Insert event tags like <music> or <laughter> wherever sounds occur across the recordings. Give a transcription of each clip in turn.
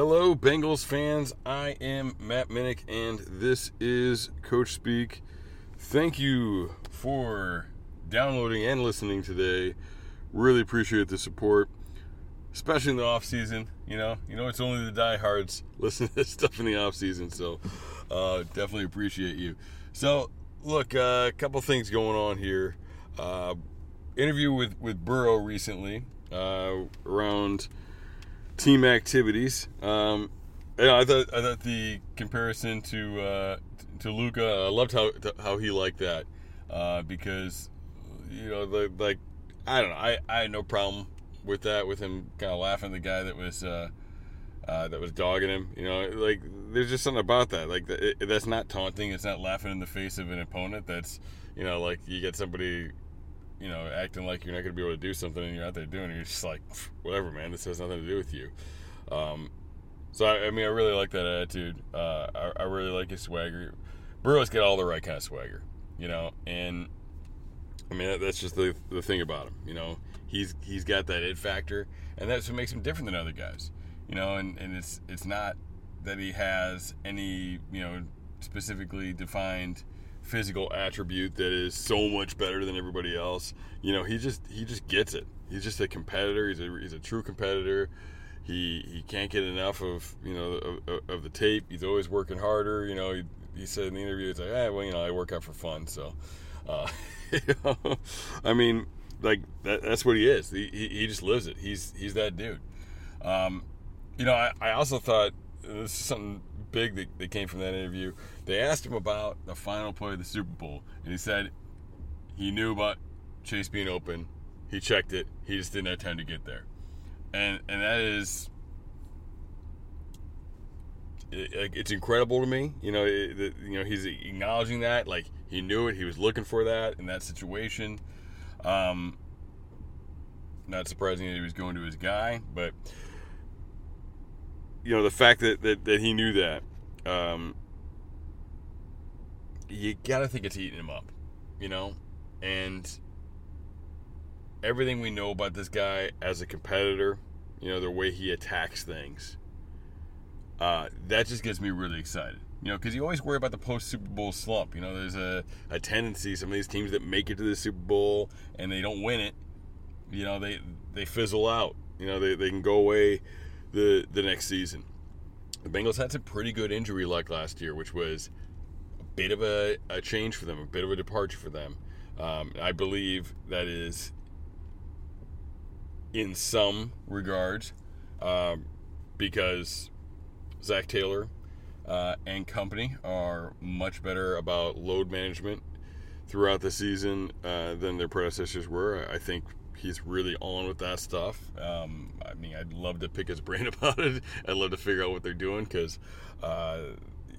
Hello, Bengals fans. I am Matt Minnick, and this is Coach Speak. Thank you for downloading and listening today. Really appreciate the support, especially in the off season. You know, you know, it's only the diehards <laughs> listen to this stuff in the off season, so uh, definitely appreciate you. So, look, uh, a uh, couple things going on here. Uh, interview with with Burrow recently uh, around team activities. Um, yeah, I thought I thought the comparison to uh, to Luka. I loved how how he liked that uh, because you know the, like I don't know I, I had no problem with that with him kind of laughing the guy that was uh, uh, that was dogging him. You know, like there's just something about that. Like it, that's not taunting. It's not laughing in the face of an opponent. That's you know like you get somebody you know, acting like you're not going to be able to do something and you're out there doing it. You're just like, whatever, man. This has nothing to do with you. Um, so, I, I, mean, I really like that attitude. Uh, I, I, really like his swagger. Burrow's got all the right kind of swagger, you know, and I mean, that's just the, the thing about him, you know. He's he's got that it factor, and that's what makes him different than other guys, you know. And, and it's it's not that he has any you know specifically defined physical attribute that is so much better than everybody else. You know, he just he just gets it. He's just a competitor. He's a he's a true competitor. He he can't get enough of you know of, of the tape. He's always working harder. You know, he, he said in the interview, he's like, ah, well, you know, I work out for fun. So, uh, <laughs> you know, I mean, like that, that's what he is. He, he, he just lives it. He's he's that dude. Um, you know, I, I also thought this is something big that, that came from that interview. They asked him about the final play of the Super Bowl, and he said he knew about Chase being open. He checked it. He just didn't have time to get there, and and that is it, it's incredible to me. You know, it, you know he's acknowledging that, like he knew it. He was looking for that in that situation. Um, not surprising that he was going to his guy, but you know the fact that that, that he knew that um, you gotta think it's eating him up you know? And everything we know about this guy as a competitor you know the way he attacks things uh, that just gets me really excited you know? Because you always worry about the post super bowl slump you know? There's a, a tendency some of these teams that make it to the super bowl and they don't win it you know they they fizzle out you know? They, they can go away the the next season. The Bengals had some pretty good injury luck last year, which was a bit of a, a change for them, a bit of a departure for them. Um, I believe that is, in some regards, um, because Zac Taylor uh, and company are much better about load management throughout the season uh, than their predecessors were. I think he's really on with that stuff. Um, I mean, I'd love to pick his <laughs> brain about it. I'd love to figure out what they're doing because, uh,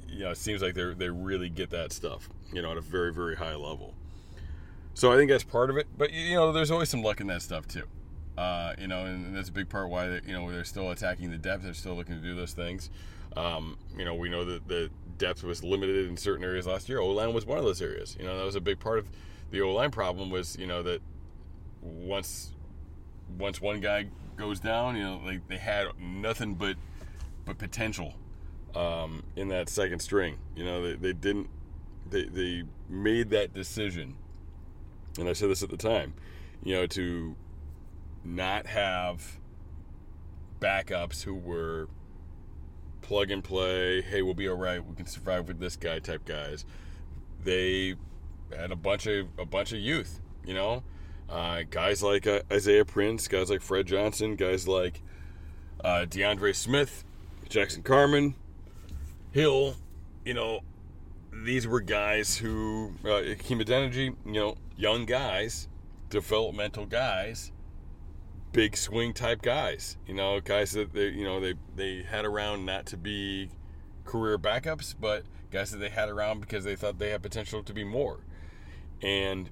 you know, it seems like they they really get that stuff, you know, at a very very high level. So I think that's part of it. But you know, there's always some luck in that stuff too. Uh, you know, and that's a big part why they, you know they're still attacking the depth. They're still looking to do those things. Um, you know, we know that the depth was limited in certain areas last year. O line was one of those areas. You know, that was a big part of the O line problem was you know that once once one guy goes down, you know, like they had nothing but but potential um, in that second string. You know, they, they didn't they they made that decision, and I said this at the time, you know, to not have backups who were plug and play. Hey, we'll be all right. We can survive with this guy type guys. they had a bunch of a bunch of youth. You know, uh, guys like uh, Isaiah Prince, guys like Fred Johnson, guys like uh, D'Ante Smith, Jackson Carman, Hill. You know, these were guys who uh, you know, young guys, developmental guys, big swing type guys. You know, guys that they you know they they had around not to be career backups, but guys that they had around because they thought they had potential to be more. And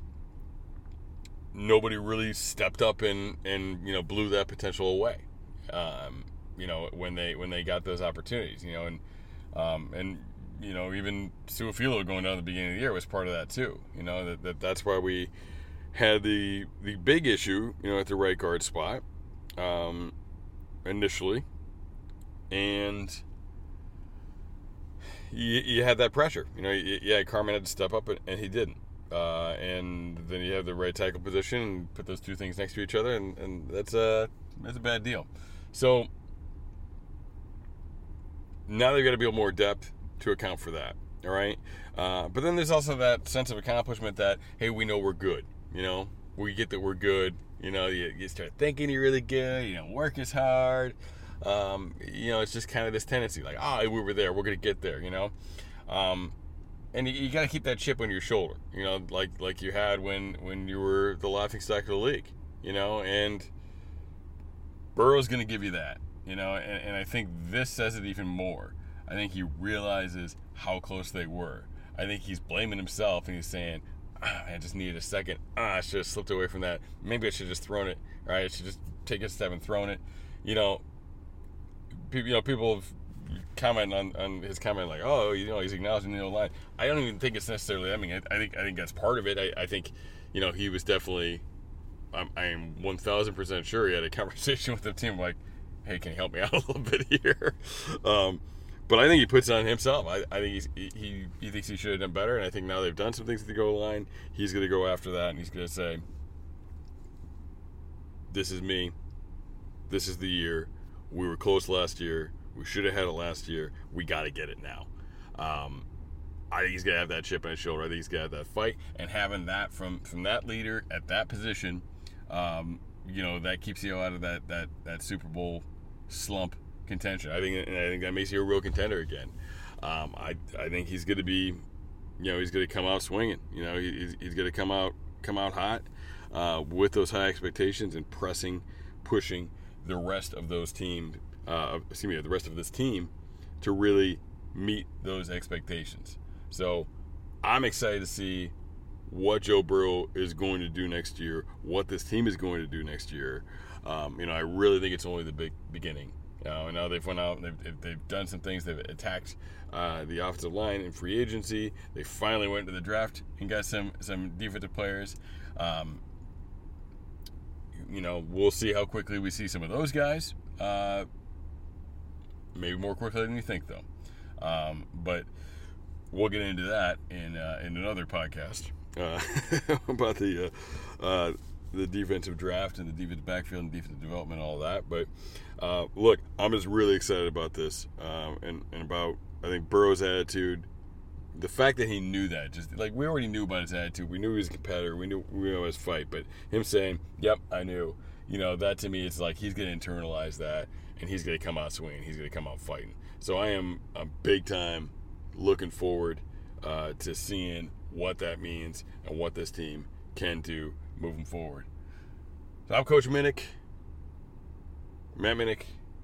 nobody really stepped up and and you know blew that potential away. Um, you know when they when they got those opportunities. You know and um, and you know even Su'a-Filo going down at the beginning of the year was part of that too. You know that, that that's why we had the the big issue you know at the right guard spot um, initially, and you, you had that pressure. You know, yeah, Carman had to step up, and he didn't. Uh, and then you have the right tackle position and put those two things next to each other, and, and that's a that's a bad deal. So now they've got to build more depth to account for that. All right, uh, but then there's also that sense of accomplishment that hey, we know we're good. You know, we get that we're good. You know, you, you start thinking you're really good. You know, work is hard. Um, you know, it's just kind of this tendency, like, oh, we were there, we're gonna get there. You know, um, and you, you got to keep that chip on your shoulder, you know, like like you had when when you were the laughing stock of the league, you know, and Burrow's going to give you that, you know, and, and I think this says it even more. I think he realizes how close they were. I think he's blaming himself and he's saying, ah, I just needed a second. Ah, I should have slipped away from that. Maybe I should just thrown it. Right? I should just take a step and thrown it. You know, you know, people have comment on, on his comment like, oh, you know, he's acknowledging the line. I don't even think it's necessarily. I mean, I, I think I think that's part of it. I, I think, you know, he was definitely. I'm, I am one thousand percent sure he had a <laughs> conversation with the team like, hey, can you help me <laughs> out a little bit here? Um, but I think he puts it on himself. I, I think he's, he he thinks he should have done better, and I think now they've done some things at the goal line. He's going to go after that, and he's going to say, "This is me. This is the year. We were close last year. We should have had it last year. We got to get it now. Um, I think he's gonna have that chip on his shoulder. I think he's gonna have that fight, and having that from from that leader at that position, um, you know, that keeps you out of that that that Super Bowl slump contention. I think, I think that makes you a real contender again. Um, I I think he's gonna be, you know, he's gonna come out swinging. You know, he's, he's gonna come out come out hot uh, with those high expectations and pressing, pushing the rest of those teams uh, excuse me, the rest of this team to really meet those expectations. So I'm excited to see what Joe Burrow is going to do next year, what this team is going to do next year. Um, you know, I really think it's only the big beginning. You know, now they've went out, they've, they've done some things, they've attacked uh, the offensive line in free agency. They finally went to the draft and got some some defensive players. Um, you know, we'll see how quickly we see some of those guys. Uh, maybe more quickly than you think, though. Um, but we'll get into that in uh, in another podcast uh, <laughs> about the uh, uh, the defensive draft and the defensive backfield and defensive development, and all that. But uh, look, I'm just really excited about this um, and and about I think Burrow's attitude. The fact that he knew that, just like we already knew about his attitude, we knew he was a competitor, we knew we knew his fight, but him saying, "Yep, I knew," you know, that to me, it's like he's going to internalize that, and he's going to come out swinging. He's going to come out fighting. So I am a big time looking forward uh, to seeing what that means and what this team can do moving forward. So I'm Coach Minnick, Matt Minnick.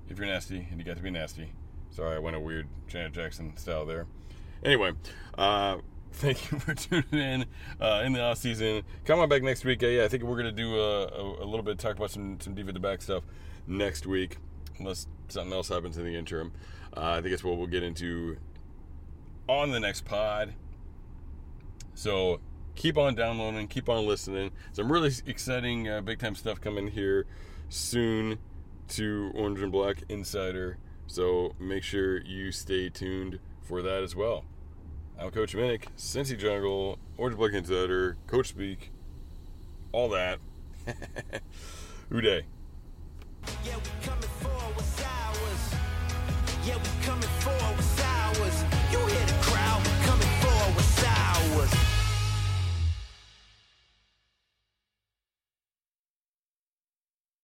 If you're nasty and you got to be nasty, sorry I went a weird Janet Jackson style there. Anyway, uh, <laughs> thank you for tuning in uh, in the off season. Come on back next week. Yeah, I think we're gonna do a, a, a, little bit talk about some some defensive back stuff next week unless something else happens in the interim. Uh, I think it's what we'll get into on the next pod. So keep on downloading, keep on listening. Some really exciting uh, big time stuff coming here soon to Orange and Black Insider. So make sure you stay tuned for that as well. Coach Minnick, Cincy Jungle, Orange Black Insider, Coach Speak, all that. <laughs> Who Dey. Yeah, we coming for what's ours. Yeah, we coming for what's ours.